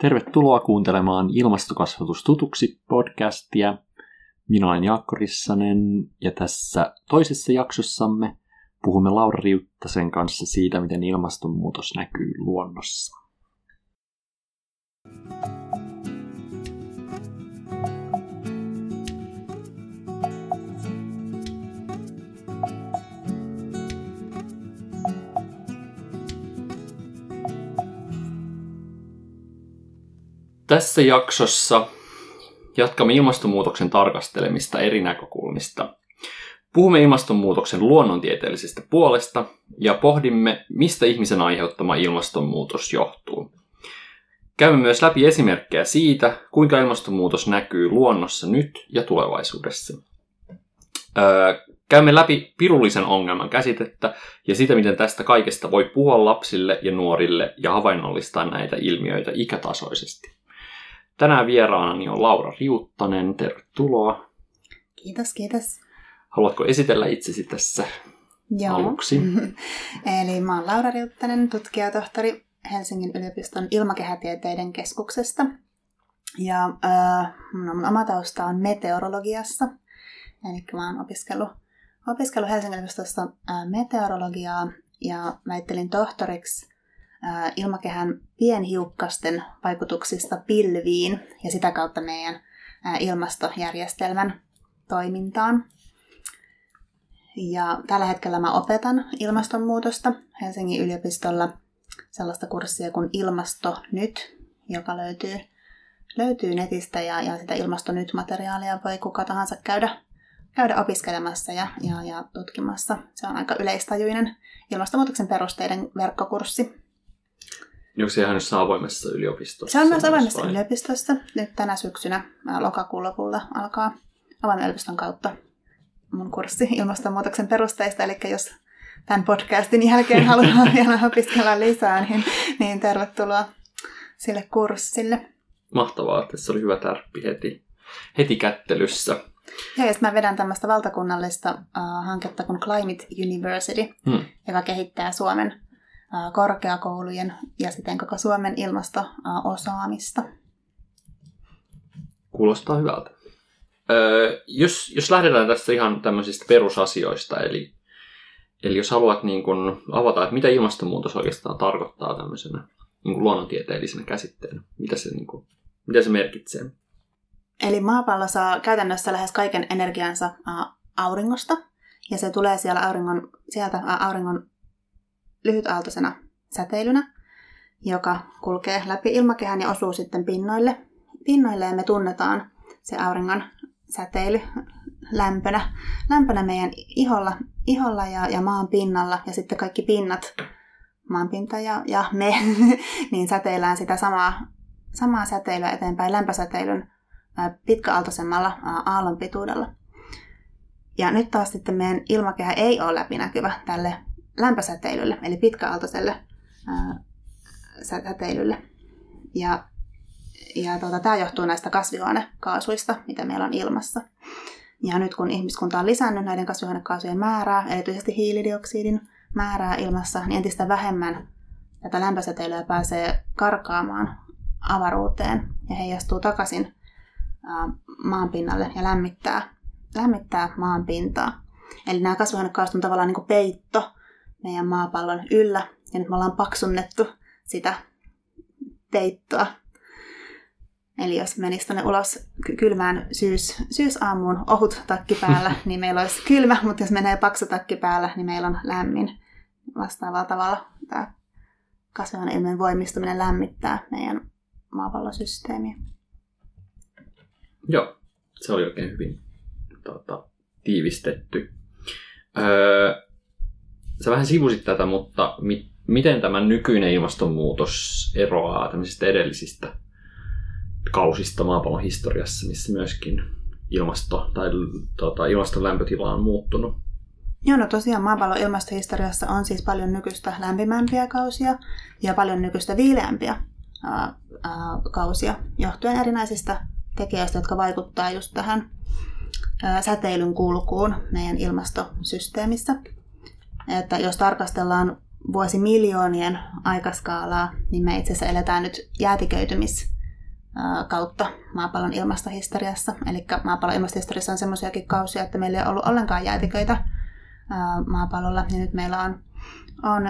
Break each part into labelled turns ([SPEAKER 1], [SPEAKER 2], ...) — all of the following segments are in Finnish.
[SPEAKER 1] Tervetuloa kuuntelemaan Ilmastokasvatus tutuksi podcastia. Minä olen Jaakko Rissanen ja tässä toisessa jaksossamme puhumme Laura Riuttasen kanssa siitä, miten ilmastonmuutos näkyy luonnossa. Tässä jaksossa jatkamme ilmastonmuutoksen tarkastelemista eri näkökulmista. Puhumme ilmastonmuutoksen luonnontieteellisestä puolesta ja pohdimme, mistä ihmisen aiheuttama ilmastonmuutos johtuu. Käymme myös läpi esimerkkejä siitä, kuinka ilmastonmuutos näkyy luonnossa nyt ja tulevaisuudessa. Öö, käymme läpi pirullisen ongelman käsitettä ja sitä, miten tästä kaikesta voi puhua lapsille ja nuorille ja havainnollistaa näitä ilmiöitä ikätasoisesti. Tänään vieraanani on Laura Riuttanen. Tervetuloa.
[SPEAKER 2] Kiitos, kiitos.
[SPEAKER 1] Haluatko esitellä itsesi tässä Joo. aluksi?
[SPEAKER 2] Eli mä oon Laura Riuttanen, tutkijatohtori Helsingin yliopiston ilmakehätieteiden keskuksesta. Ja äh, mun oma tausta on meteorologiassa. Eli mä oon opiskellut, opiskellut Helsingin yliopistossa äh, meteorologiaa ja väittelin tohtoriksi ilmakehän pienhiukkasten vaikutuksista pilviin ja sitä kautta meidän ilmastojärjestelmän toimintaan. Ja tällä hetkellä mä opetan ilmastonmuutosta Helsingin yliopistolla sellaista kurssia kuin Ilmasto nyt, joka löytyy, löytyy netistä ja, ja sitä Ilmasto nyt-materiaalia voi kuka tahansa käydä, käydä opiskelemassa ja, ja, ja tutkimassa. Se on aika yleistajuinen ilmastonmuutoksen perusteiden verkkokurssi.
[SPEAKER 1] Onko se ihan jossain avoimessa yliopistossa?
[SPEAKER 2] Se on myös avoimessa vai? yliopistossa. Nyt tänä syksynä lokakuun lopulla alkaa avoimen yliopiston kautta mun kurssi ilmastonmuutoksen perusteista. Eli jos tämän podcastin jälkeen haluaa vielä opiskella lisää, niin, niin tervetuloa sille kurssille.
[SPEAKER 1] Mahtavaa, että se oli hyvä tärppi heti, heti kättelyssä.
[SPEAKER 2] Ja, ja mä vedän tämmöistä valtakunnallista uh, hanketta kuin Climate University, hmm. joka kehittää Suomen korkeakoulujen ja siten koko Suomen ilmasto-osaamista.
[SPEAKER 1] Kuulostaa hyvältä. Öö, jos, jos lähdetään tässä ihan tämmöisistä perusasioista, eli, eli jos haluat niin kun avata, että mitä ilmastonmuutos oikeastaan tarkoittaa tämmöisenä niin kuin luonnontieteellisenä käsitteenä, mitä se, niin kuin, mitä se merkitsee?
[SPEAKER 2] Eli maapallo saa käytännössä lähes kaiken energiansa auringosta, ja se tulee siellä auringon, sieltä auringon lyhytaaltoisena säteilynä, joka kulkee läpi ilmakehän ja osuu sitten pinnoille. Pinnoille ja me tunnetaan se auringon säteily lämpönä, lämpönä meidän iholla, iholla ja, ja maan pinnalla ja sitten kaikki pinnat, maanpinta ja, ja me, niin säteillään sitä samaa, samaa säteilyä eteenpäin lämpösäteilyn pitkäaaltoisemmalla aallonpituudella. Ja nyt taas sitten meidän ilmakehä ei ole läpinäkyvä tälle lämpösäteilylle, eli pitkäaaltoiselle ää, säteilylle. Ja, ja tuota, tämä johtuu näistä kasvihuonekaasuista, mitä meillä on ilmassa. Ja nyt kun ihmiskunta on lisännyt näiden kasvihuonekaasujen määrää, erityisesti hiilidioksidin määrää ilmassa, niin entistä vähemmän tätä lämpösäteilyä pääsee karkaamaan avaruuteen ja heijastuu takaisin maan pinnalle ja lämmittää, lämmittää maan pintaa. Eli nämä kasvihuonekaasut on tavallaan niin kuin peitto meidän maapallon yllä. Ja nyt me ollaan paksunnettu sitä peittoa. Eli jos menisi tuonne ulos kylmään syys, syysaamuun ohut takki päällä, niin meillä olisi kylmä, mutta jos menee paksu takki päällä, niin meillä on lämmin. Vastaavalla tavalla tämä ilmeen voimistuminen lämmittää meidän maapallosysteemiä.
[SPEAKER 1] Joo, se oli oikein hyvin tuota, tiivistetty. Öö, sä vähän sivusit tätä, mutta mi- miten tämä nykyinen ilmastonmuutos eroaa tämmöisistä edellisistä kausista maapallon historiassa, missä myöskin ilmasto tai tota, ilmaston lämpötila on muuttunut?
[SPEAKER 2] Joo, no tosiaan maapallon ilmastohistoriassa on siis paljon nykyistä lämpimämpiä kausia ja paljon nykyistä viileämpiä ää, ää, kausia johtuen erinäisistä tekijöistä, jotka vaikuttaa just tähän ää, säteilyn kulkuun meidän ilmastosysteemissä. Että jos tarkastellaan vuosimiljoonien aikaskaalaa, niin me itse asiassa eletään nyt jäätiköitymis kautta maapallon ilmastohistoriassa. Eli maapallon ilmastohistoriassa on semmoisiakin kausia, että meillä ei ollut ollenkaan jäätiköitä maapallolla. Ja nyt meillä on, on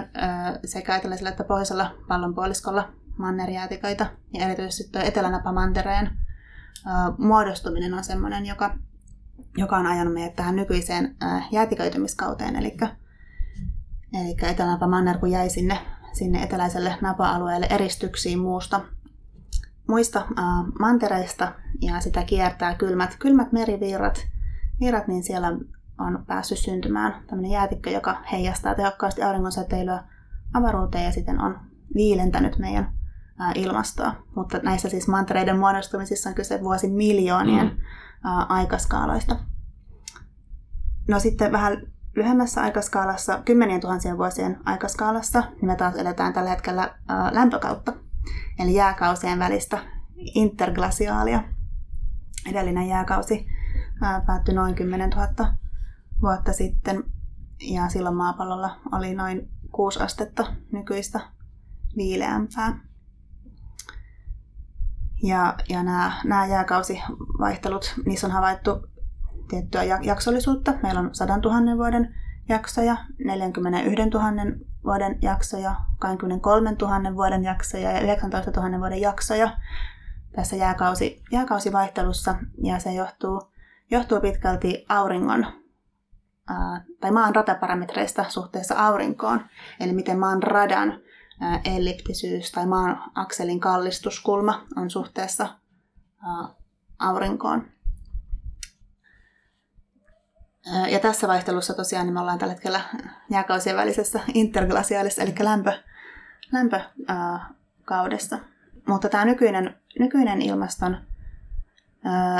[SPEAKER 2] sekä eteläisellä että pohjoisella pallonpuoliskolla mannerjäätiköitä. Ja erityisesti tuo etelänapamantereen muodostuminen on semmoinen, joka, joka on ajanut meidät tähän nykyiseen jäätiköitymiskauteen. Eli, eli etelänapamanner kun jäi sinne, sinne eteläiselle napa-alueelle eristyksiin muusta muista äh, mantereista ja sitä kiertää kylmät, kylmät merivirrat, virrat, niin siellä on päässyt syntymään tämmöinen jäätikkö, joka heijastaa tehokkaasti auringonsäteilyä avaruuteen ja sitten on viilentänyt meidän äh, ilmastoa. Mutta näissä siis mantereiden muodostumisissa on kyse vuosi miljoonien mm. äh, aikaskaaloista. No sitten vähän lyhyemmässä aikaskaalassa, kymmenien tuhansien vuosien aikaskaalassa, niin me taas eletään tällä hetkellä lämpökautta eli jääkausien välistä interglasiaalia. Edellinen jääkausi päättyi noin 10 000 vuotta sitten ja silloin maapallolla oli noin 6 astetta nykyistä viileämpää. Ja, ja nämä, nämä jääkausivaihtelut, niissä on havaittu tiettyä jaksollisuutta. Meillä on 100 000 vuoden jaksoja, 41 000 vuoden jaksoja, 23 000 vuoden jaksoja ja 19 000 vuoden jaksoja tässä jääkausi, jääkausivaihtelussa. Ja se johtuu, johtuu pitkälti auringon ää, tai maan rataparametreista suhteessa aurinkoon. Eli miten maan radan ää, elliptisyys tai maan akselin kallistuskulma on suhteessa ää, aurinkoon. Ja tässä vaihtelussa tosiaan niin me ollaan tällä hetkellä jääkausien välisessä interglasiaalissa, eli lämpö, lämpökaudessa. Mutta tämä nykyinen, nykyinen ilmaston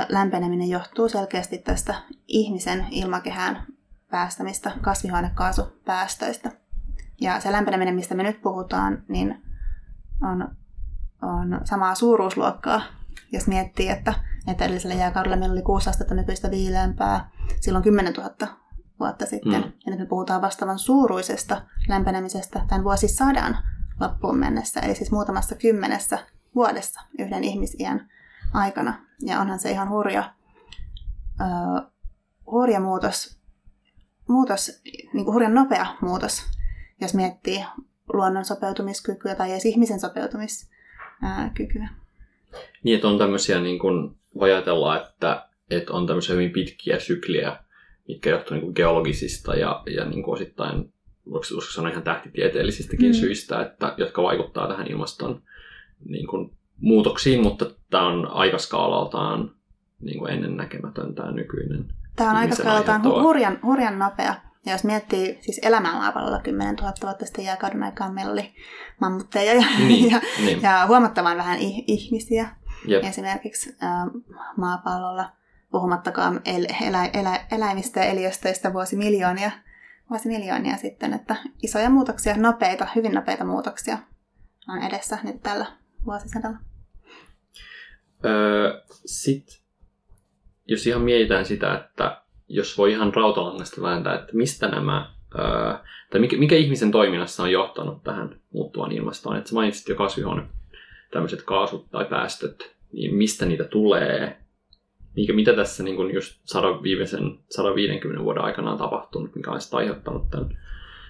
[SPEAKER 2] lämpeneminen johtuu selkeästi tästä ihmisen ilmakehään päästämistä kasvihuonekaasupäästöistä. Ja se lämpeneminen, mistä me nyt puhutaan, niin on, on samaa suuruusluokkaa, jos miettii, että että edellisellä jääkaudella meillä oli kuusi astetta nykyistä viileämpää silloin 10 000 vuotta sitten. Mm. Ja nyt me puhutaan vastaavan suuruisesta lämpenemisestä tämän vuosisadan loppuun mennessä, eli siis muutamassa kymmenessä vuodessa yhden ihmisiän aikana. Ja onhan se ihan hurja, uh, hurja muutos, muutos niin kuin hurjan nopea muutos, jos miettii luonnon sopeutumiskykyä tai edes ihmisen sopeutumiskykyä.
[SPEAKER 1] Niin, että on tämmöisiä niin kuin voi ajatella, että, että on tämmöisiä hyvin pitkiä sykliä, mitkä johtuu niin geologisista ja, ja niin kuin osittain, voiko sanoa ihan tähtitieteellisistäkin mm. syistä, että, jotka vaikuttaa tähän ilmaston niin kuin, muutoksiin, mutta tämä on aikaskaalaltaan niin kuin ennennäkemätön tämä nykyinen.
[SPEAKER 2] Tämä on aikaskaalaltaan hu- hurjan, hurjan nopea. Ja jos miettii siis elämää maapallolla 10 000 vuotta sitten jääkauden aikaan, meillä oli mammutteja ja, niin, ja, niin. ja huomattavan vähän ihmisiä. Jep. esimerkiksi ä, maapallolla, puhumattakaan el, elä, elä, eläimistä ja eliöstöistä vuosimiljoonia, vuosimiljoonia sitten, että isoja muutoksia, nopeita, hyvin nopeita muutoksia on edessä nyt tällä vuosisadalla.
[SPEAKER 1] Öö, Sitten, jos ihan mietitään sitä, että jos voi ihan rautalangasta vääntää, että mistä nämä, öö, tai mikä, mikä ihmisen toiminnassa on johtanut tähän muuttuvaan ilmastoon. Että sä mainitsit jo kasvihuone, tämmöiset kaasut tai päästöt, niin mistä niitä tulee, mikä, mitä tässä niin kuin just 100 viimeisen 150 vuoden aikana on tapahtunut, mikä on aiheuttanut tämän,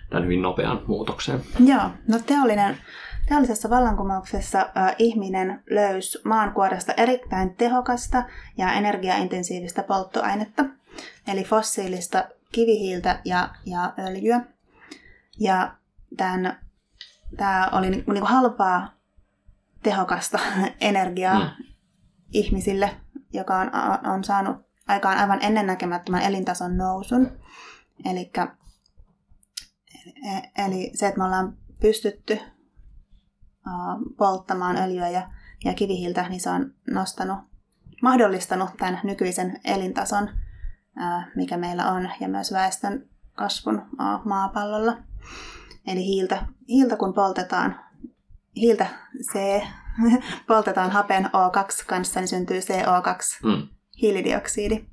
[SPEAKER 1] tämän hyvin nopean muutoksen.
[SPEAKER 2] Joo, no teollinen, teollisessa vallankumouksessa äh, ihminen löysi maankuoresta erittäin tehokasta ja energiaintensiivistä polttoainetta, eli fossiilista kivihiiltä ja, ja öljyä. Ja tämän, tämä oli niin, niin kuin halpaa tehokasta energiaa mm. ihmisille, joka on, on saanut aikaan aivan ennennäkemättömän elintason nousun. Elikkä, e, eli se, että me ollaan pystytty polttamaan öljyä ja, ja kivihiiltä, niin se on nostanut, mahdollistanut tämän nykyisen elintason, mikä meillä on, ja myös väestön kasvun maapallolla. Eli hiiltä, hiiltä kun poltetaan, hiiltä C poltetaan hapen O2 kanssa, niin syntyy CO2, mm. hiilidioksidi.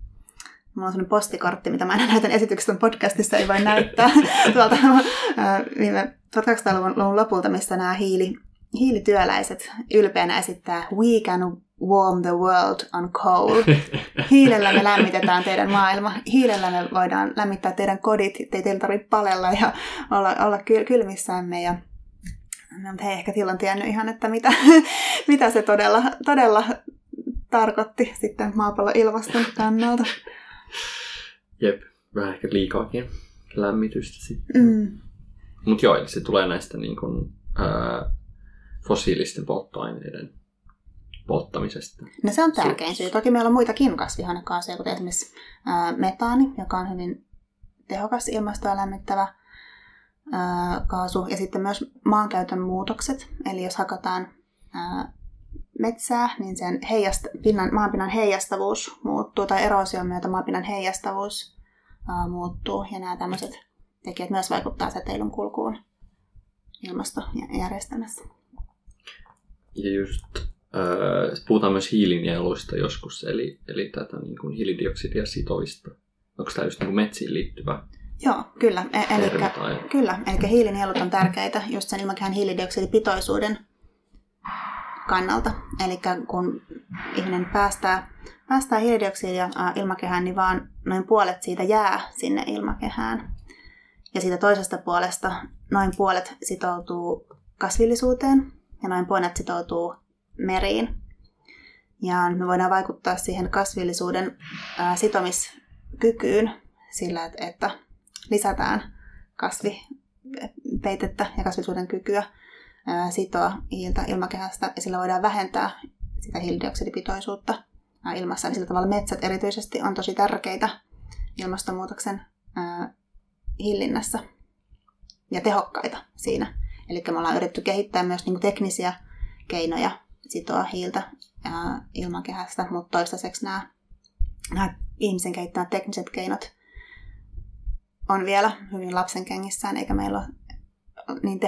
[SPEAKER 2] Mulla on sellainen postikortti, mitä mä näytän esityksestä podcastissa, ei voi näyttää tuolta viime 1800-luvun lopulta, missä nämä hiili, hiilityöläiset ylpeänä esittää We can warm the world on coal. Hiilellä me lämmitetään teidän maailma. Hiilellä me voidaan lämmittää teidän kodit, ettei teillä tarvitse palella ja olla, olla kyl- kylmissämme. Ja No, mutta he ehkä silloin tiennyt ihan, että mitä, mitä se todella, todella tarkoitti sitten maapallon ilmaston kannalta.
[SPEAKER 1] Jep, vähän ehkä liikaakin lämmitystä sitten. Mm. Mutta joo, eli se tulee näistä niin kun, ää, fossiilisten polttoaineiden polttamisesta.
[SPEAKER 2] No se on tärkein syy. Toki meillä on muitakin kasvihuonekaasuja, kuten esimerkiksi ää, metaani, joka on hyvin tehokas ilmastoa lämmittävä kaasu. Ja sitten myös maankäytön muutokset. Eli jos hakataan ää, metsää, niin sen heijast, pinnan, maanpinnan heijastavuus muuttuu, tai eroosion myötä maanpinnan heijastavuus muuttuu. Ja nämä tämmöiset tekijät myös vaikuttaa säteilyn kulkuun ilmastojärjestelmässä.
[SPEAKER 1] Ja just äh, puhutaan myös hiilinieluista joskus, eli, eli tätä niin kuin hiilidioksidia sitovista. Onko tämä just niin kuin metsiin liittyvä
[SPEAKER 2] Joo, kyllä. E- eli, kyllä. Eli hiilinielut on tärkeitä just sen ilmakehän hiilidioksidipitoisuuden kannalta. Eli kun ihminen päästää, päästää hiilidioksidia ilmakehään, niin vaan noin puolet siitä jää sinne ilmakehään. Ja siitä toisesta puolesta noin puolet sitoutuu kasvillisuuteen ja noin puolet sitoutuu meriin. Ja me voidaan vaikuttaa siihen kasvillisuuden sitomiskykyyn sillä, että lisätään kasvipeitettä ja kasvisuuden kykyä sitoa hiiltä ilmakehästä ja sillä voidaan vähentää sitä hiilidioksidipitoisuutta ilmassa. Sillä tavalla metsät erityisesti on tosi tärkeitä ilmastonmuutoksen hillinnässä ja tehokkaita siinä. Eli me ollaan yritetty kehittää myös niin teknisiä keinoja sitoa hiiltä ilmakehästä, mutta toistaiseksi nämä, nämä ihmisen kehittämät tekniset keinot on vielä hyvin lapsen kengissään, eikä meillä ole niin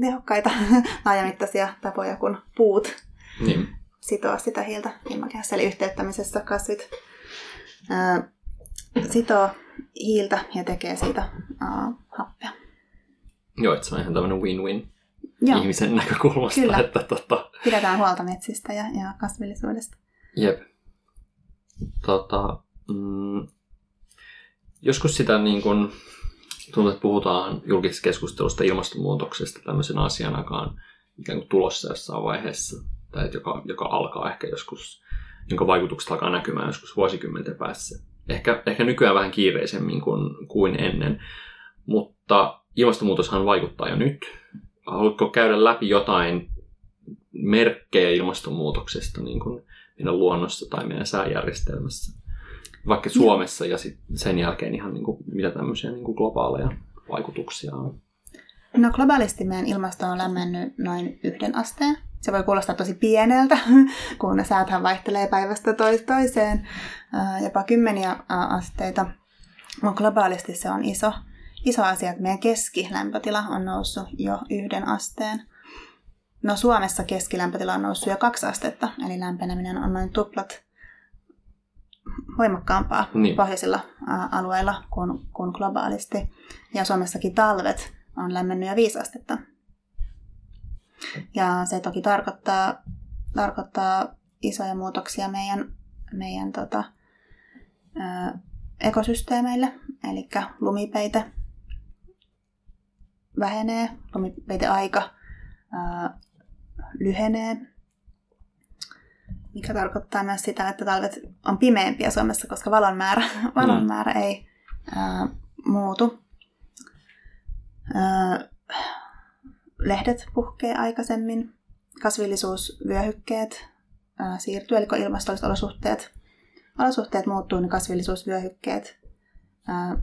[SPEAKER 2] tehokkaita laajamittaisia tapoja kuin puut niin. sitoa sitä hiiltä ilmakehässä. Eli yhteyttämisessä kasvit ää, sitoo hiiltä ja tekee siitä ää, happea.
[SPEAKER 1] Joo, että se on ihan tämmöinen win-win Joo. ihmisen näkökulmasta.
[SPEAKER 2] Kyllä.
[SPEAKER 1] Että, tota...
[SPEAKER 2] Pidetään huolta metsistä ja, ja kasvillisuudesta.
[SPEAKER 1] Jep. Tota, mm, joskus sitä niin kun, tuntuu, että puhutaan julkisessa keskustelusta ilmastonmuutoksesta tämmöisen asianakaan ikään kuin tulossa jossain vaiheessa, tai että joka, joka alkaa ehkä joskus, jonka vaikutukset alkaa näkymään joskus vuosikymmenten päässä. Ehkä, ehkä nykyään vähän kiireisemmin kuin, kuin ennen, mutta ilmastonmuutoshan vaikuttaa jo nyt. Haluatko käydä läpi jotain merkkejä ilmastonmuutoksesta niin kuin meidän luonnossa tai meidän sääjärjestelmässä? Vaikka Suomessa ja sit sen jälkeen ihan niin kuin, mitä tämmöisiä niin kuin globaaleja vaikutuksia on?
[SPEAKER 2] No globaalisti meidän ilmasto on lämmennyt noin yhden asteen. Se voi kuulostaa tosi pieneltä, kun ne sääthän vaihtelee päivästä toiseen, jopa kymmeniä asteita. Mutta globaalisti se on iso, iso asia, että meidän keskilämpötila on noussut jo yhden asteen. No Suomessa keskilämpötila on noussut jo kaksi astetta, eli lämpeneminen on noin tuplat voimakkaampaa niin. pohjoisilla alueilla kuin, kuin globaalisti. Ja Suomessakin talvet on lämmennyt jo viisi astetta. Ja se toki tarkoittaa, tarkoittaa isoja muutoksia meidän, meidän tota, ö, ekosysteemeille. Eli lumipeite vähenee, lumipeiteaika ö, lyhenee mikä tarkoittaa myös sitä, että talvet on pimeämpiä Suomessa, koska valon määrä, valon mm. määrä ei ää, muutu. Ää, lehdet puhkee aikaisemmin, kasvillisuusvyöhykkeet ää, siirtyy, eli kun ilmastolliset olosuhteet, olosuhteet muuttuu, niin kasvillisuusvyöhykkeet ää,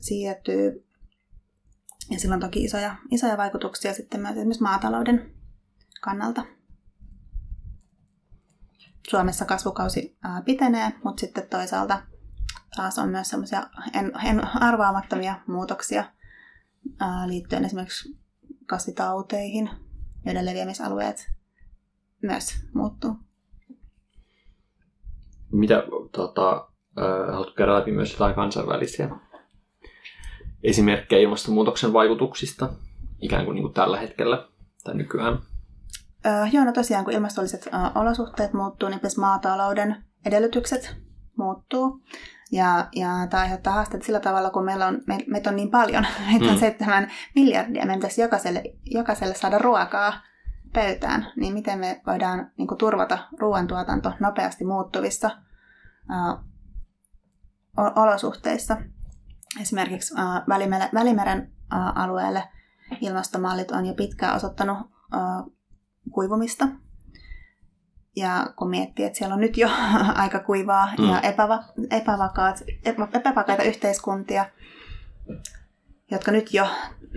[SPEAKER 2] siirtyy. Ja sillä on toki isoja, isoja vaikutuksia sitten myös esimerkiksi maatalouden kannalta. Suomessa kasvukausi pitenee, mutta sitten toisaalta taas on myös semmoisia en, en arvaamattomia muutoksia liittyen esimerkiksi kasvitauteihin, joiden leviämisalueet myös muuttuu.
[SPEAKER 1] Mitä tota, haluatko käydä läpi myös jotain kansainvälisiä esimerkkejä ilmastonmuutoksen vaikutuksista ikään kuin, niin kuin tällä hetkellä tai nykyään?
[SPEAKER 2] Öö, joo, no tosiaan kun ilmastolliset ö, olosuhteet muuttuu, niin myös maatalouden edellytykset muuttuu. Ja, ja tämä aiheuttaa haasteita sillä tavalla, kun meillä on, me, meitä on niin paljon, meitä on mm. 7 miljardia, meidän pitäisi jokaiselle, jokaiselle saada ruokaa pöytään, niin miten me voidaan niin kuin, turvata ruoantuotanto nopeasti muuttuvissa uh, olosuhteissa. Esimerkiksi uh, Välimeren, Välimeren uh, alueelle ilmastomallit on jo pitkään osoittanut uh, kuivumista. Ja kun miettii, että siellä on nyt jo aika kuivaa mm. ja epäva, epävakaat, epä, epävakaita yhteiskuntia, jotka nyt jo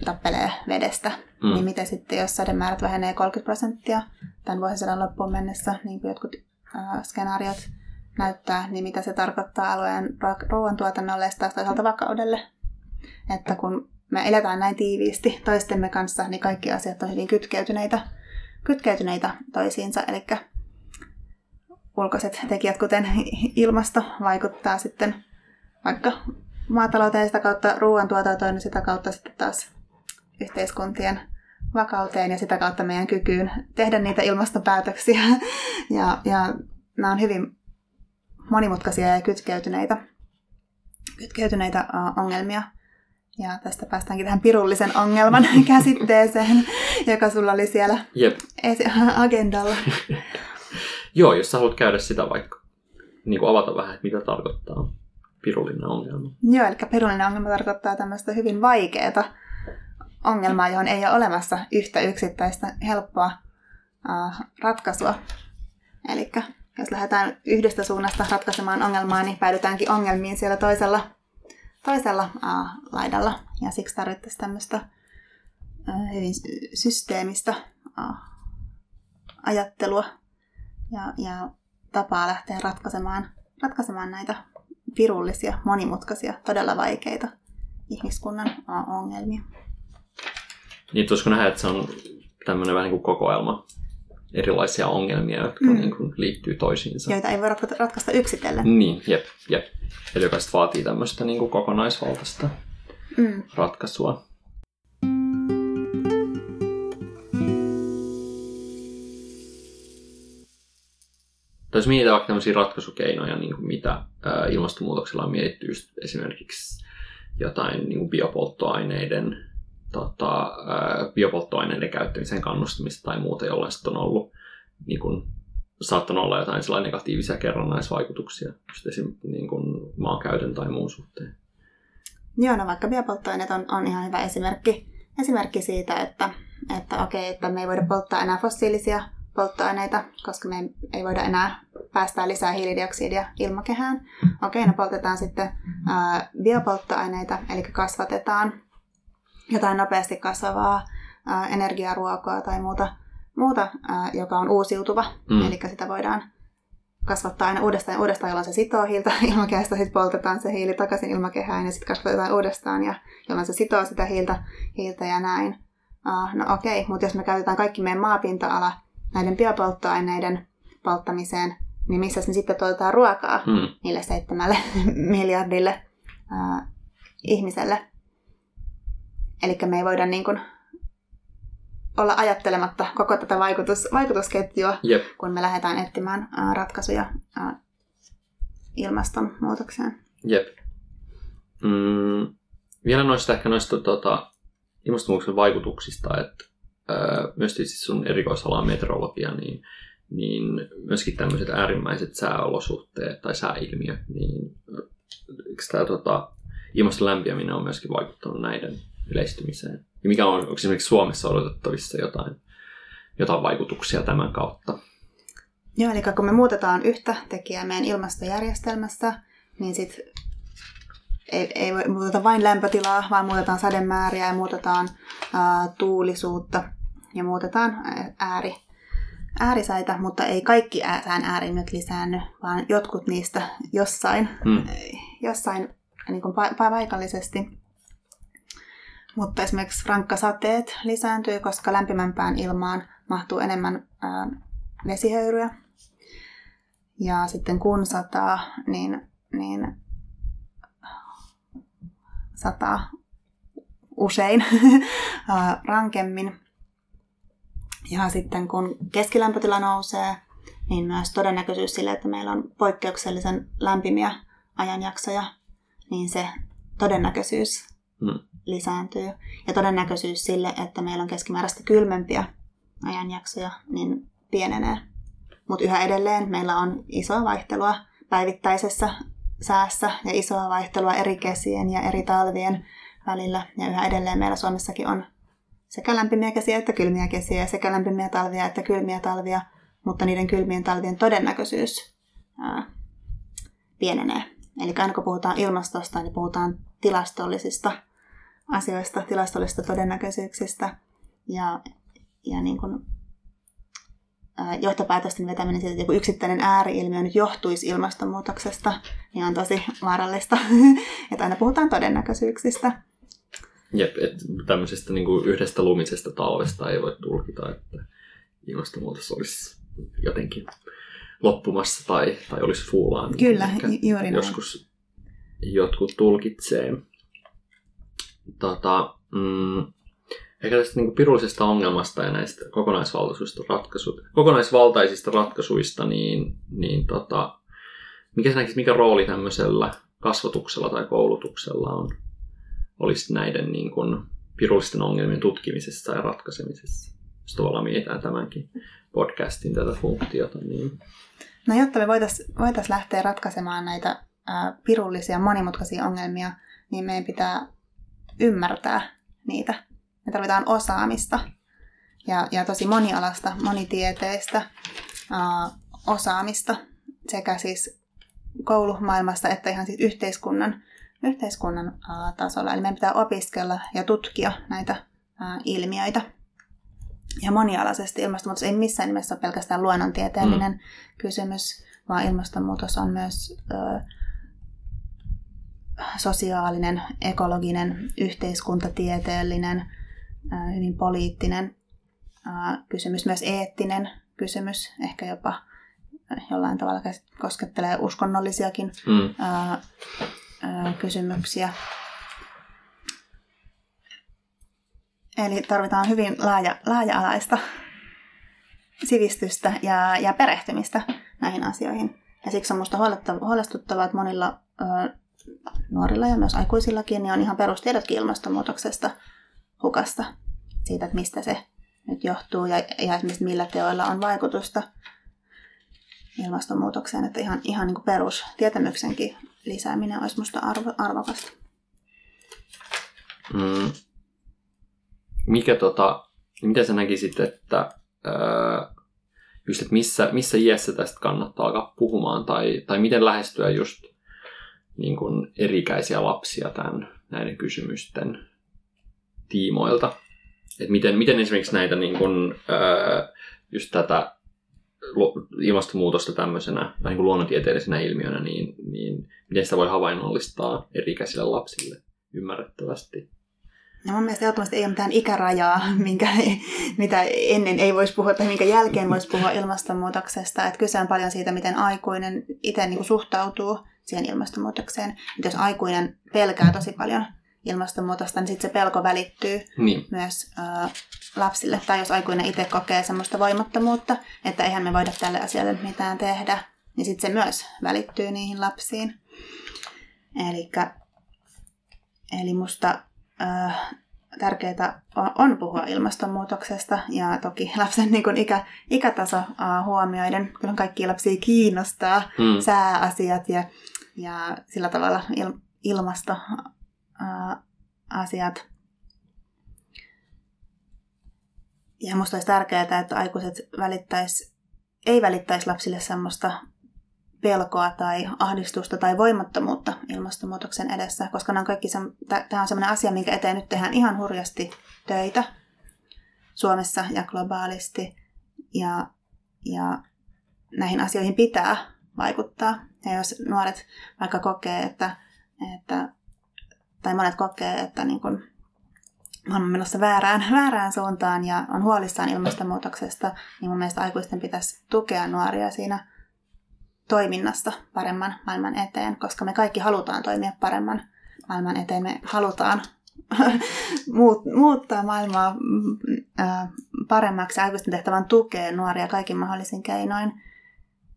[SPEAKER 2] tappelee vedestä, mm. niin miten sitten, jos sademäärät vähenee 30 prosenttia tämän vuosisadan loppuun mennessä, niin kuin jotkut äh, skenaariot näyttää, niin mitä se tarkoittaa alueen ruoantuotannolle ja toisaalta vakaudelle. Että kun me eletään näin tiiviisti toistemme kanssa, niin kaikki asiat on hyvin kytkeytyneitä, kytkeytyneitä toisiinsa. Eli ulkoiset tekijät, kuten ilmasto, vaikuttaa sitten vaikka maatalouteen sitä kautta ruoantuotantoon, niin sitä kautta sitten taas yhteiskuntien vakauteen ja sitä kautta meidän kykyyn tehdä niitä ilmastopäätöksiä. Ja, ja nämä on hyvin monimutkaisia ja kytkeytyneitä, kytkeytyneitä ongelmia. Ja tästä päästäänkin tähän pirullisen ongelman käsitteeseen, joka sulla oli siellä
[SPEAKER 1] Jep.
[SPEAKER 2] agendalla.
[SPEAKER 1] Joo, jos sä haluat käydä sitä vaikka, niin kuin avata vähän, että mitä tarkoittaa pirullinen ongelma.
[SPEAKER 2] Joo, eli pirullinen ongelma tarkoittaa tämmöistä hyvin vaikeaa ongelmaa, johon ei ole olemassa yhtä yksittäistä helppoa uh, ratkaisua. Eli jos lähdetään yhdestä suunnasta ratkaisemaan ongelmaa, niin päädytäänkin ongelmiin siellä toisella, toisella uh, laidalla. Ja siksi tarvittaisiin tämmöistä hyvin systeemistä uh, ajattelua ja, ja tapaa lähteä ratkaisemaan, ratkaisemaan näitä pirullisia, monimutkaisia, todella vaikeita ihmiskunnan ongelmia.
[SPEAKER 1] Niin, tuossa nähdä, että se on tämmöinen vähän niin kuin kokoelma erilaisia ongelmia, jotka mm. niin kuin liittyy toisiinsa.
[SPEAKER 2] Joita ei voi ratkaista yksitellen.
[SPEAKER 1] Niin, jep, jep. Eli joka vaatii tämmöistä niin kuin kokonaisvaltaista mm. ratkaisua. Tai jos mietitään vaikka tämmöisiä ratkaisukeinoja, niin kuin mitä ää, ilmastonmuutoksella on mietitty, just esimerkiksi jotain niin kuin biopolttoaineiden, tota, biopolttoaineiden käyttämisen kannustamista tai muuta, jolla sitten on ollut niin kuin, saattanut olla jotain negatiivisia kerrannaisvaikutuksia just esim. Niin kuin maankäytön tai muun suhteen.
[SPEAKER 2] Joo, no vaikka biopolttoaineet on, on ihan hyvä esimerkki, esimerkki siitä, että, että okei, että me ei voida polttaa enää fossiilisia polttoaineita, koska me ei voida enää päästää lisää hiilidioksidia ilmakehään. Okei, no poltetaan sitten ää, biopolttoaineita, eli kasvatetaan jotain nopeasti kasvavaa ää, energiaruokoa tai muuta, muuta ää, joka on uusiutuva. Mm. Eli sitä voidaan kasvattaa aina uudestaan ja uudestaan, jolloin se sitoo hiiltä ilmakehästä, sitten poltetaan se hiili takaisin ilmakehään ja sitten kasvatetaan uudestaan, ja jolloin se sitoo sitä hiiltä, hiiltä ja näin. Uh, no okei, okay, mutta jos me käytetään kaikki meidän maapinta-ala näiden biopolttoaineiden polttamiseen, niin missä me sitten tuotetaan ruokaa hmm. niille seitsemälle miljardille ää, ihmiselle. Eli me ei voida niin kuin olla ajattelematta koko tätä vaikutus, vaikutusketjua,
[SPEAKER 1] yep.
[SPEAKER 2] kun me lähdetään etsimään ää, ratkaisuja ää, ilmastonmuutokseen.
[SPEAKER 1] Jep. Mm, vielä noista ehkä noista tota, ilmastonmuutoksen vaikutuksista, että myös siis sun erikoisala meteorologia, niin, niin myöskin tämmöiset äärimmäiset sääolosuhteet tai sääilmiöt, niin eikö tämä tota, ilmaston lämpiäminen on myöskin vaikuttanut näiden yleistymiseen? Ja mikä on, onko esimerkiksi Suomessa odotettavissa jotain, jotain vaikutuksia tämän kautta?
[SPEAKER 2] Joo, eli kun me muutetaan yhtä tekijää meidän ilmastojärjestelmässä, niin sitten ei, ei muuteta vain lämpötilaa, vaan muutetaan sademääriä ja muutetaan ää, tuulisuutta ja muutetaan ääri, äärisäitä, mutta ei kaikki sään äärinnöt lisäänny, vaan jotkut niistä jossain, hmm. jossain niin kuin pa- paikallisesti. Mutta esimerkiksi rankkasateet lisääntyy, koska lämpimämpään ilmaan mahtuu enemmän ää, vesihöyryä. Ja sitten kun sataa, niin niin sataa usein rankemmin. Ja sitten kun keskilämpötila nousee, niin myös todennäköisyys sille, että meillä on poikkeuksellisen lämpimiä ajanjaksoja, niin se todennäköisyys hmm. Lisääntyy. Ja todennäköisyys sille, että meillä on keskimääräistä kylmempiä ajanjaksoja, niin pienenee. Mutta yhä edelleen meillä on isoa vaihtelua päivittäisessä säässä ja isoa vaihtelua eri kesien ja eri talvien välillä. Ja yhä edelleen meillä Suomessakin on sekä lämpimiä kesiä että kylmiä kesiä, sekä lämpimiä talvia että kylmiä talvia, mutta niiden kylmien talvien todennäköisyys ää, pienenee. Eli aina kun puhutaan ilmastosta, niin puhutaan tilastollisista asioista, tilastollisista todennäköisyyksistä. Ja, ja niin kuin, ää, johtopäätösten vetäminen siitä, että joku yksittäinen ääriilmiö nyt johtuisi ilmastonmuutoksesta, niin on tosi vaarallista. että aina puhutaan todennäköisyyksistä.
[SPEAKER 1] Jep, että tämmöisestä niin kuin yhdestä lumisesta talvesta ei voi tulkita, että ilmastonmuutos olisi jotenkin loppumassa tai, tai olisi fuulaan.
[SPEAKER 2] Kyllä, juuri näin.
[SPEAKER 1] Joskus jotkut tulkitsee. Tota, mm, ehkä tästä niin pirullisesta ongelmasta ja näistä kokonaisvaltaisista, ratkaisu, kokonaisvaltaisista ratkaisuista, niin, niin tota, mikä, näkisi, mikä rooli tämmöisellä kasvatuksella tai koulutuksella on, olisi näiden niin kuin, pirullisten ongelmien tutkimisessa ja ratkaisemisessa? Jos tavallaan mietitään tämänkin podcastin tätä funktiota. Niin...
[SPEAKER 2] No jotta me voitaisiin voitais lähteä ratkaisemaan näitä ää, pirullisia monimutkaisia ongelmia, niin meidän pitää ymmärtää niitä. Me tarvitaan osaamista ja, ja tosi monialasta, monitieteistä ää, osaamista sekä siis koulumaailmasta että ihan siis yhteiskunnan, yhteiskunnan ää, tasolla. Eli meidän pitää opiskella ja tutkia näitä ää, ilmiöitä ja monialaisesti. Ilmastonmuutos ei missään nimessä ole pelkästään luonnontieteellinen mm. kysymys, vaan ilmastonmuutos on myös ö, sosiaalinen, ekologinen, yhteiskuntatieteellinen, hyvin poliittinen kysymys, myös eettinen kysymys, ehkä jopa jollain tavalla koskettelee uskonnollisiakin mm. kysymyksiä. Eli tarvitaan hyvin laaja, laaja-alaista sivistystä ja, ja perehtymistä näihin asioihin. Ja siksi on minusta huolestuttavaa, että monilla ö, nuorilla ja myös aikuisillakin niin on ihan perustiedotkin ilmastonmuutoksesta hukasta. Siitä, että mistä se nyt johtuu ja, ja esimerkiksi millä teoilla on vaikutusta ilmastonmuutokseen. Että ihan, ihan niin kuin perustietämyksenkin lisääminen olisi minusta arvo, arvokasta.
[SPEAKER 1] Mm mikä tota, miten sä näkisit, että ää, just, että missä, missä iässä tästä kannattaa alkaa puhumaan, tai, tai miten lähestyä just niin kuin erikäisiä lapsia tämän, näiden kysymysten tiimoilta. Et miten, miten esimerkiksi näitä niin kuin, ää, just tätä ilmastonmuutosta tämmöisenä niin kuin luonnontieteellisenä ilmiönä, niin, niin miten sitä voi havainnollistaa erikäisille lapsille ymmärrettävästi?
[SPEAKER 2] No mun mielestä ehdottomasti ei ole mitään ikärajaa, minkä, mitä ennen ei voisi puhua tai minkä jälkeen voisi puhua ilmastonmuutoksesta. Että kyse on paljon siitä, miten aikuinen itse niin suhtautuu siihen ilmastonmuutokseen. Että jos aikuinen pelkää tosi paljon ilmastonmuutosta, niin sitten se pelko välittyy niin. myös ö, lapsille. Tai jos aikuinen itse kokee semmoista voimattomuutta, että eihän me voida tälle asialle mitään tehdä, niin sitten se myös välittyy niihin lapsiin. Elikkä, eli musta äh, tärkeää on puhua ilmastonmuutoksesta ja toki lapsen niin kuin ikä, ikätaso äh, huomioiden. Kyllä kaikki lapsia kiinnostaa hmm. sääasiat ja, ja sillä tavalla il, ilmastoasiat. Ja minusta olisi tärkeää, että aikuiset välittäisi, ei välittäisi lapsille semmoista pelkoa tai ahdistusta tai voimattomuutta ilmastonmuutoksen edessä, koska nämä on kaikki se, tämä on sellainen asia, minkä eteen nyt tehdään ihan hurjasti töitä Suomessa ja globaalisti. Ja, ja näihin asioihin pitää vaikuttaa. Ja jos nuoret vaikka kokee, että, että tai monet kokee, että niin kun on menossa väärään, väärään suuntaan ja on huolissaan ilmastonmuutoksesta, niin mun mielestä aikuisten pitäisi tukea nuoria siinä toiminnassa paremman maailman eteen, koska me kaikki halutaan toimia paremman maailman eteen. Me halutaan muuttaa maailmaa mm, paremmaksi aikuisten tehtävän tukea nuoria kaikin mahdollisin keinoin,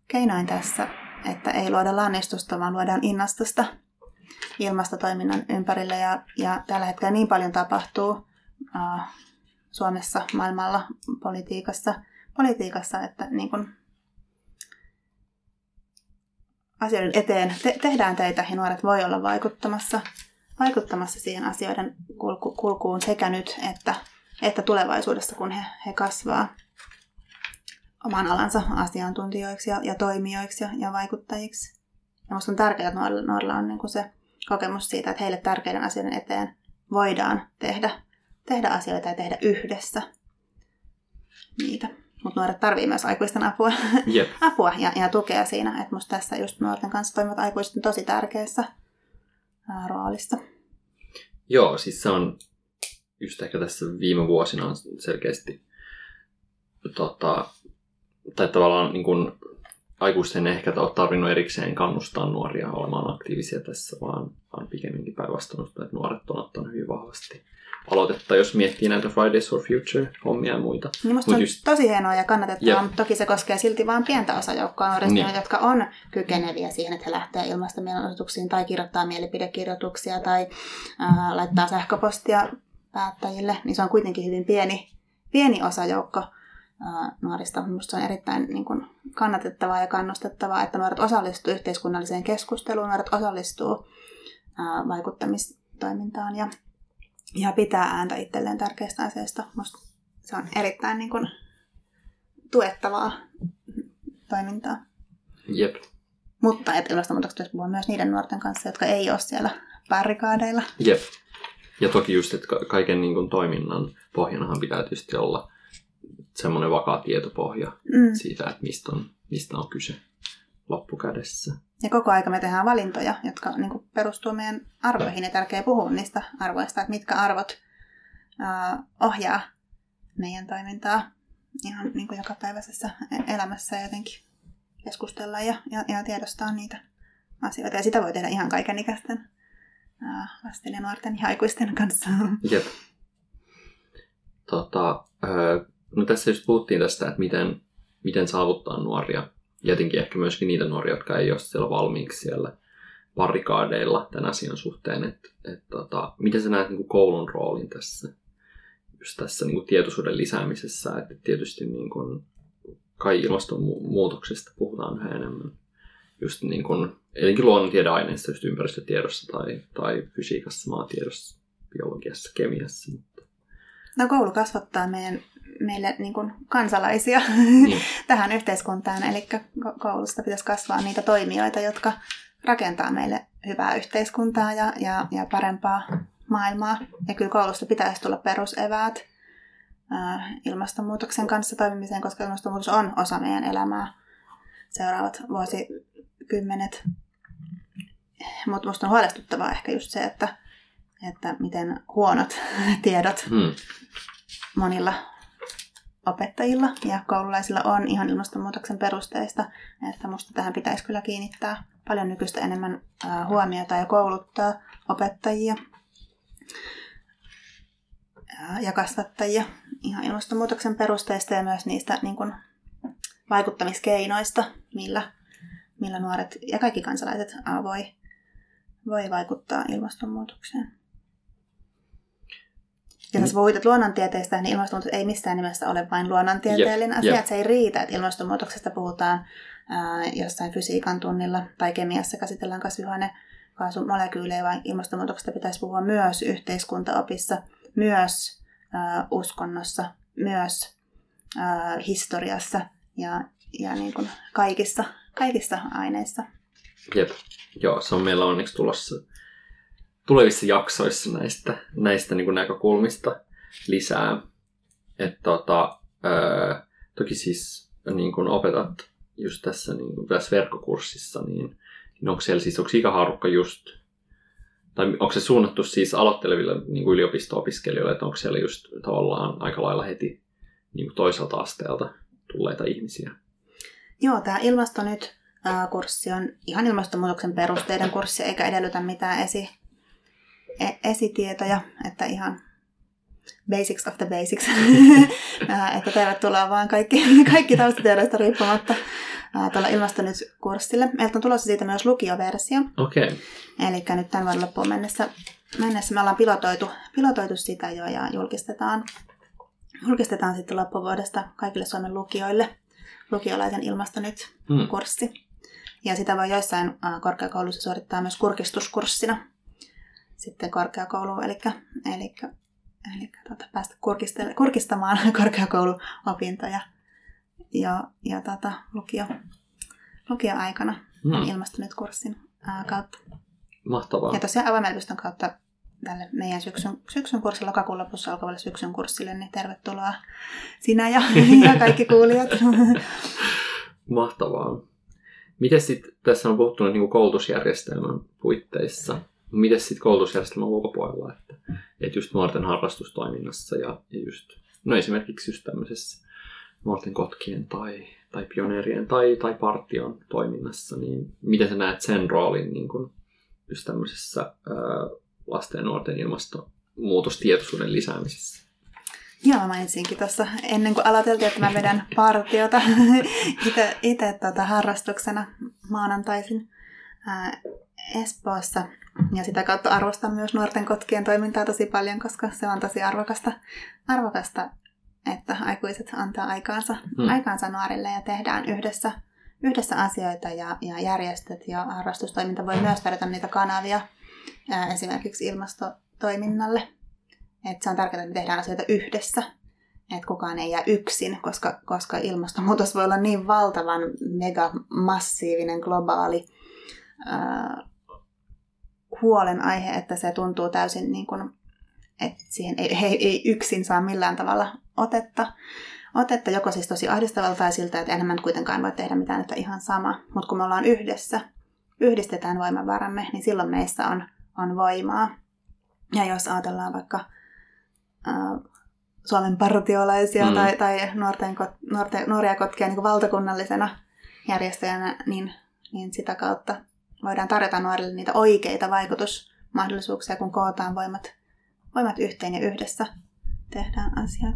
[SPEAKER 2] keinoin tässä, että ei luoda lannistusta, vaan luodaan innostusta ilmastotoiminnan ympärillä. Ja, ja tällä hetkellä niin paljon tapahtuu uh, Suomessa, maailmalla, politiikassa, politiikassa että niin kun asioiden eteen te- tehdään teitä ja nuoret voi olla vaikuttamassa, vaikuttamassa siihen asioiden kulku- kulkuun sekä nyt että, että tulevaisuudessa, kun he, he kasvaa oman alansa asiantuntijoiksi ja, ja toimijoiksi ja, ja vaikuttajiksi. Ja minusta on tärkeää, että nuorilla, nuorilla on niin kuin se kokemus siitä, että heille tärkeiden asioiden eteen voidaan tehdä, tehdä asioita ja tehdä yhdessä niitä. Mutta nuoret tarvii myös aikuisten apua,
[SPEAKER 1] Yep.
[SPEAKER 2] apua ja, ja tukea siinä. Että musta tässä just nuorten kanssa toimivat aikuiset on tosi tärkeässä ää, roolissa.
[SPEAKER 1] Joo, siis se on just ehkä tässä viime vuosina on selkeästi tota, tai tavallaan niin kuin, aikuisten ehkä ole tarvinnut erikseen kannustaa nuoria olemaan aktiivisia tässä, vaan, vaan pikemminkin päinvastoin, että nuoret on ottanut hyvin vahvasti aloitetta, jos miettii näitä Fridays for Future-hommia ja muita.
[SPEAKER 2] Niin musta
[SPEAKER 1] Mut
[SPEAKER 2] on
[SPEAKER 1] just-
[SPEAKER 2] tosi hienoa ja kannatettavaa,
[SPEAKER 1] Jep.
[SPEAKER 2] mutta toki se koskee silti vain pientä osajoukkoa nuorista,
[SPEAKER 1] Niin.
[SPEAKER 2] jotka on kykeneviä siihen, että he lähtee ilmastomielenosoituksiin tai kirjoittaa mielipidekirjoituksia tai ää, laittaa sähköpostia päättäjille, niin se on kuitenkin hyvin pieni, pieni osajoukko nuorista. Minusta se on erittäin niin kuin, kannatettavaa ja kannustettavaa, että nuoret osallistuu yhteiskunnalliseen keskusteluun, nuoret osallistuu ää, vaikuttamistoimintaan ja, ja pitää ääntä itselleen tärkeistä asioista. Musta se on erittäin niin kuin, tuettavaa toimintaa.
[SPEAKER 1] Jep.
[SPEAKER 2] Mutta että ilmastonmuutoksesta pitäisi puhua myös niiden nuorten kanssa, jotka ei ole siellä barrikaadeilla.
[SPEAKER 1] Jep. Ja toki just, että ka- kaiken niin kuin, toiminnan pohjanahan pitää tietysti olla semmoinen vakaa tietopohja
[SPEAKER 2] Mm.
[SPEAKER 1] siitä, että mistä on, mistä on kyse loppukädessä.
[SPEAKER 2] Ja koko aika me tehdään valintoja, jotka niin kuin, perustuu meidän arvoihin. Ja tärkeää puhua niistä arvoista, että mitkä arvot ää, ohjaa meidän toimintaa ihan niin kuin jokapäiväisessä e- elämässä ja jotenkin keskustella ja, ja, ja tiedostaa niitä asioita. Ja sitä voi tehdä ihan kaikenikäisten ää, lasten ja nuorten ja aikuisten kanssa.
[SPEAKER 1] Jep. Tota, öö, no tässä just puhuttiin tästä, että miten, miten saavuttaa nuoria. Ja Jotenkin ehkä myöskin niitä nuoria, jotka ei ole siellä valmiiksi siellä barrikaadeilla tämän asian suhteen. Että et, tota, miten sä näet niin kuin koulun roolin tässä, just tässä niin kuin tietoisuuden lisäämisessä. Että tietysti niin kuin, kai ilmastonmuutoksesta puhutaan yhä enemmän. Just niin kuin, etenkin luonnontiedeaineissa, just ympäristötiedossa tai, tai fysiikassa, maatiedossa, biologiassa, kemiassa.
[SPEAKER 2] No koulu kasvattaa meidän, meille niin kuin kansalaisia
[SPEAKER 1] Niin.
[SPEAKER 2] tähän yhteiskuntaan, eli ko- koulusta pitäisi kasvaa niitä toimijoita, jotka rakentaa meille hyvää yhteiskuntaa ja, ja, ja parempaa maailmaa. Ja kyllä koulusta pitäisi tulla peruseväät ää, ilmastonmuutoksen kanssa toimimiseen, koska ilmastonmuutos on osa meidän elämää seuraavat vuosikymmenet. Mutta minusta on huolestuttavaa ehkä just se, että, että miten huonot tiedot
[SPEAKER 1] Hmm.
[SPEAKER 2] monilla opettajilla ja koululaisilla on ihan ilmastonmuutoksen perusteista, että musta tähän pitäisi kyllä kiinnittää paljon nykyistä enemmän huomiota ja kouluttaa opettajia ja kasvattajia ihan ilmastonmuutoksen perusteista ja myös niistä niin kuin, vaikuttamiskeinoista, millä, millä nuoret ja kaikki kansalaiset voi, voi vaikuttaa ilmastonmuutokseen. Ja jos puhuit luonnontieteistä, niin ilmastonmuutos ei missään nimessä ole vain luonnontieteellinen asia. Että se ei riitä, että ilmastonmuutoksesta puhutaan ää, jossain fysiikan tunnilla tai kemiassa käsitellään kasvihuonekaasumolekyylejä, vaan ilmastonmuutoksesta pitäisi puhua myös yhteiskuntaopissa, myös ää, uskonnossa, myös ää, historiassa ja, ja niin kuin kaikissa, kaikissa aineissa.
[SPEAKER 1] Jep. Joo, se on meillä onneksi tulossa tulevissa jaksoissa näistä, näistä niin kuin näkökulmista lisää. Et, tota, öö, toki siis niin kuin opetat just tässä, niin kuin tässä verkkokurssissa, niin, niin onko siellä siis, onko ikähaarukka just, tai onko se suunnattu siis aloitteleville niin kuin yliopisto-opiskelijoille, että onko siellä just tavallaan aika lailla heti niin kuin toiselta asteelta tulleita ihmisiä?
[SPEAKER 2] Joo, tämä Ilmasto nyt kurssi on ihan ilmastonmuutoksen perusteiden kurssi, eikä edellytä mitään esi, esitietoja, että ihan basics of the basics. että tervetuloa vaan kaikki, kaikki taustatiedoista riippumatta tuolla Ilmastonyt-kurssille. Meiltä on tulossa siitä myös lukioversio.
[SPEAKER 1] Okei. Okay.
[SPEAKER 2] Eli nyt tämän vuoden loppuun mennessä, mennessä me ollaan pilotoitu, pilotoitu sitä jo ja julkistetaan, julkistetaan sitten loppuvuodesta kaikille Suomen lukioille lukiolaisen Ilmastonyt-kurssi. Mm. Ja sitä voi joissain korkeakouluissa suorittaa myös kurkistuskurssina sitten korkeakouluun, eli, eli, eli tuota, päästä kurkistamaan korkeakouluopintoja ja, ja tota, lukio, lukioaikana mm. ilmastuneet kurssin ää, kautta.
[SPEAKER 1] Mahtavaa.
[SPEAKER 2] Ja tosiaan avoimen kautta tälle meidän syksyn, syksyn kurssille, lokakuun lopussa alkavalle syksyn kurssille, niin tervetuloa sinä ja, ja kaikki kuulijat.
[SPEAKER 1] Mahtavaa. Miten sitten, tässä on puhuttu niin koulutusjärjestelmän puitteissa, miten sitten koulutusjärjestelmän ulkopuolella, että, että just nuorten harrastustoiminnassa ja, just, no esimerkiksi just tämmöisessä nuorten kotkien tai, tai pioneerien tai, tai partion toiminnassa, niin miten sä näet sen roolin niin kuin just tämmöisessä ää, lasten ja nuorten ilmastonmuutostietoisuuden lisäämisessä?
[SPEAKER 2] Joo, mainitsinkin tuossa ennen kuin aloiteltiin, että mä vedän partiota itse tota, harrastuksena maanantaisin ää, Espoossa. Ja sitä kautta arvostan myös nuorten kotkien toimintaa tosi paljon, koska se on tosi arvokasta, arvokasta että aikuiset antaa aikaansa, hmm. aikaansa nuorille ja tehdään yhdessä, yhdessä asioita ja, ja järjestöt ja harrastustoiminta voi myös tarjota niitä kanavia esimerkiksi ilmastotoiminnalle. Et se on tärkeää, että tehdään asioita yhdessä, että kukaan ei jää yksin, koska, koska ilmastonmuutos voi olla niin valtavan mega massiivinen globaali ää, huolenaihe, että se tuntuu täysin niin kuin, että siihen ei, he ei yksin saa millään tavalla otetta, otetta joko siis tosi ahdistavalta tai siltä, että enemmän kuitenkaan voi tehdä mitään, että ihan sama. Mutta kun me ollaan yhdessä, yhdistetään voimavaramme, niin silloin meissä on, on voimaa. Ja jos ajatellaan vaikka äh, Suomen partiolaisia mm. tai, tai nuorten, nuorten, nuoria kotkia niin valtakunnallisena järjestäjänä, niin, niin sitä kautta voidaan tarjota nuorille niitä oikeita vaikutusmahdollisuuksia, kun kootaan voimat, voimat yhteen ja yhdessä tehdään asiat.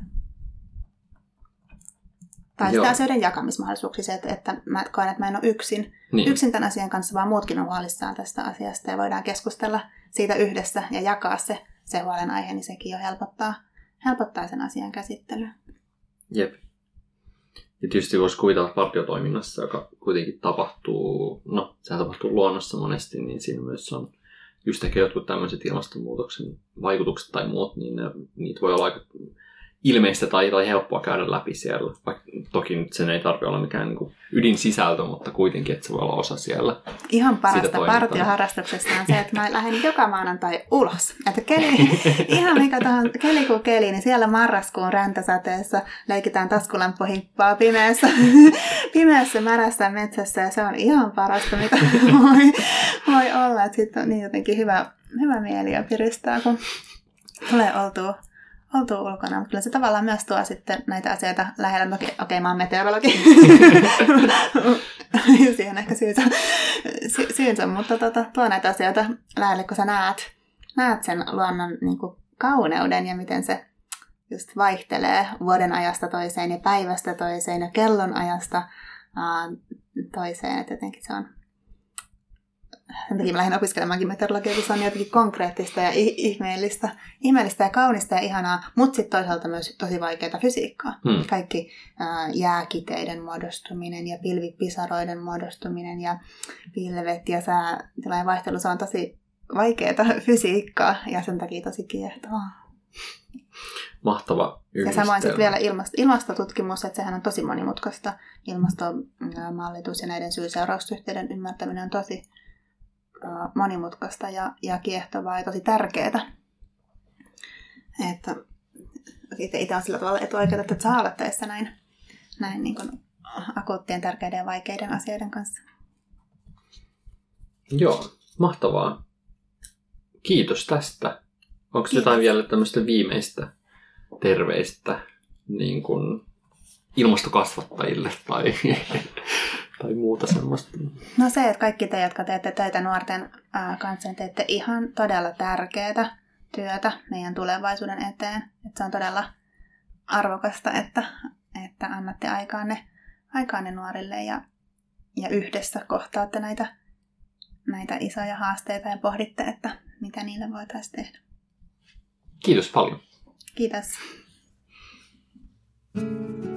[SPEAKER 2] Tai sitä asioiden jakamismahdollisuuksia, se, että, että mä koen, että mä en ole yksin, niin. yksin tämän asian kanssa, vaan muutkin on huolissaan tästä asiasta ja voidaan keskustella siitä yhdessä ja jakaa se, se huolenaihe, niin sekin jo helpottaa, helpottaa sen asian käsittelyä.
[SPEAKER 1] Jep. Ja tietysti voisi kuvitella partiotoiminnassa, joka kuitenkin tapahtuu, no sehän tapahtuu luonnossa monesti, niin siinä myös on just ehkä jotkut tämmöiset ilmastonmuutoksen vaikutukset tai muut, niin ne, niitä voi olla aika ilmeistä tai, tai helppoa käydä läpi siellä. Vaikka toki nyt sen ei tarvitse olla mikään niin ydinsisältö, mutta kuitenkin, että se voi olla osa siellä.
[SPEAKER 2] Ihan parasta partioharrastuksesta on se, että mä lähden joka maanantai ulos. Että keli, ihan mikä tahansa, keli kuin keli, niin siellä marraskuun räntäsateessa leikitään taskulampuhippaa pimeässä, pimeässä märässä metsässä ja se on ihan parasta, mitä voi, voi olla. Että sitten on niin jotenkin hyvä, hyvä mieli ja piristää, kun tulee oltua oltu ulkona, mutta kyllä se tavallaan myös tuo sitten näitä asioita lähellä. Okei, okei mä oon meteorologi. Siihen ehkä syynsä, sy- syynsä mutta tota, tuo näitä asioita lähelle, kun sä näet, näet sen luonnon niin kuin kauneuden ja miten se just vaihtelee vuoden ajasta toiseen ja päivästä toiseen ja kellon ajasta toiseen. Että jotenkin se on sen takia mä lähdin opiskelemaankin meteorologiaa, kun se on jotenkin konkreettista ja ihmeellistä, ihmeellistä ja kaunista ja ihanaa, mutta sitten toisaalta myös tosi vaikeaa fysiikkaa. Hmm. Kaikki ää, jääkiteiden muodostuminen ja pilvipisaroiden muodostuminen ja pilvet ja säätilain vaihtelu, se on tosi vaikeaa fysiikkaa ja sen takia tosi kiehtovaa.
[SPEAKER 1] Mahtava
[SPEAKER 2] Ja samoin sitten vielä ilmasto, ilmastotutkimus, että sehän on tosi monimutkaista. Ilmastomallitus ja näiden syy-seurausyhteyden ymmärtäminen on tosi monimutkaista ja, ja kiehtovaa ja tosi tärkeää. Että itse on sillä tavalla etuoikeutta, että saa olla töissä näin, näin niin kuin akuuttien, tärkeiden ja vaikeiden asioiden kanssa.
[SPEAKER 1] Joo, mahtavaa. Kiitos tästä. Onko Kiitos. jotain vielä tämmöistä viimeistä terveistä niin kuin ilmastokasvattajille tai, tai muuta semmoista?
[SPEAKER 2] No se, että kaikki te, jotka teette töitä nuorten kanssa, niin teette ihan todella tärkeää työtä meidän tulevaisuuden eteen. Että se on todella arvokasta, että, että annatte aikaanne, aikaanne nuorille ja, ja yhdessä kohtaatte näitä, näitä isoja haasteita ja pohditte, että mitä niille voitaisiin tehdä.
[SPEAKER 1] Kiitos paljon.
[SPEAKER 2] Kiitos. thank you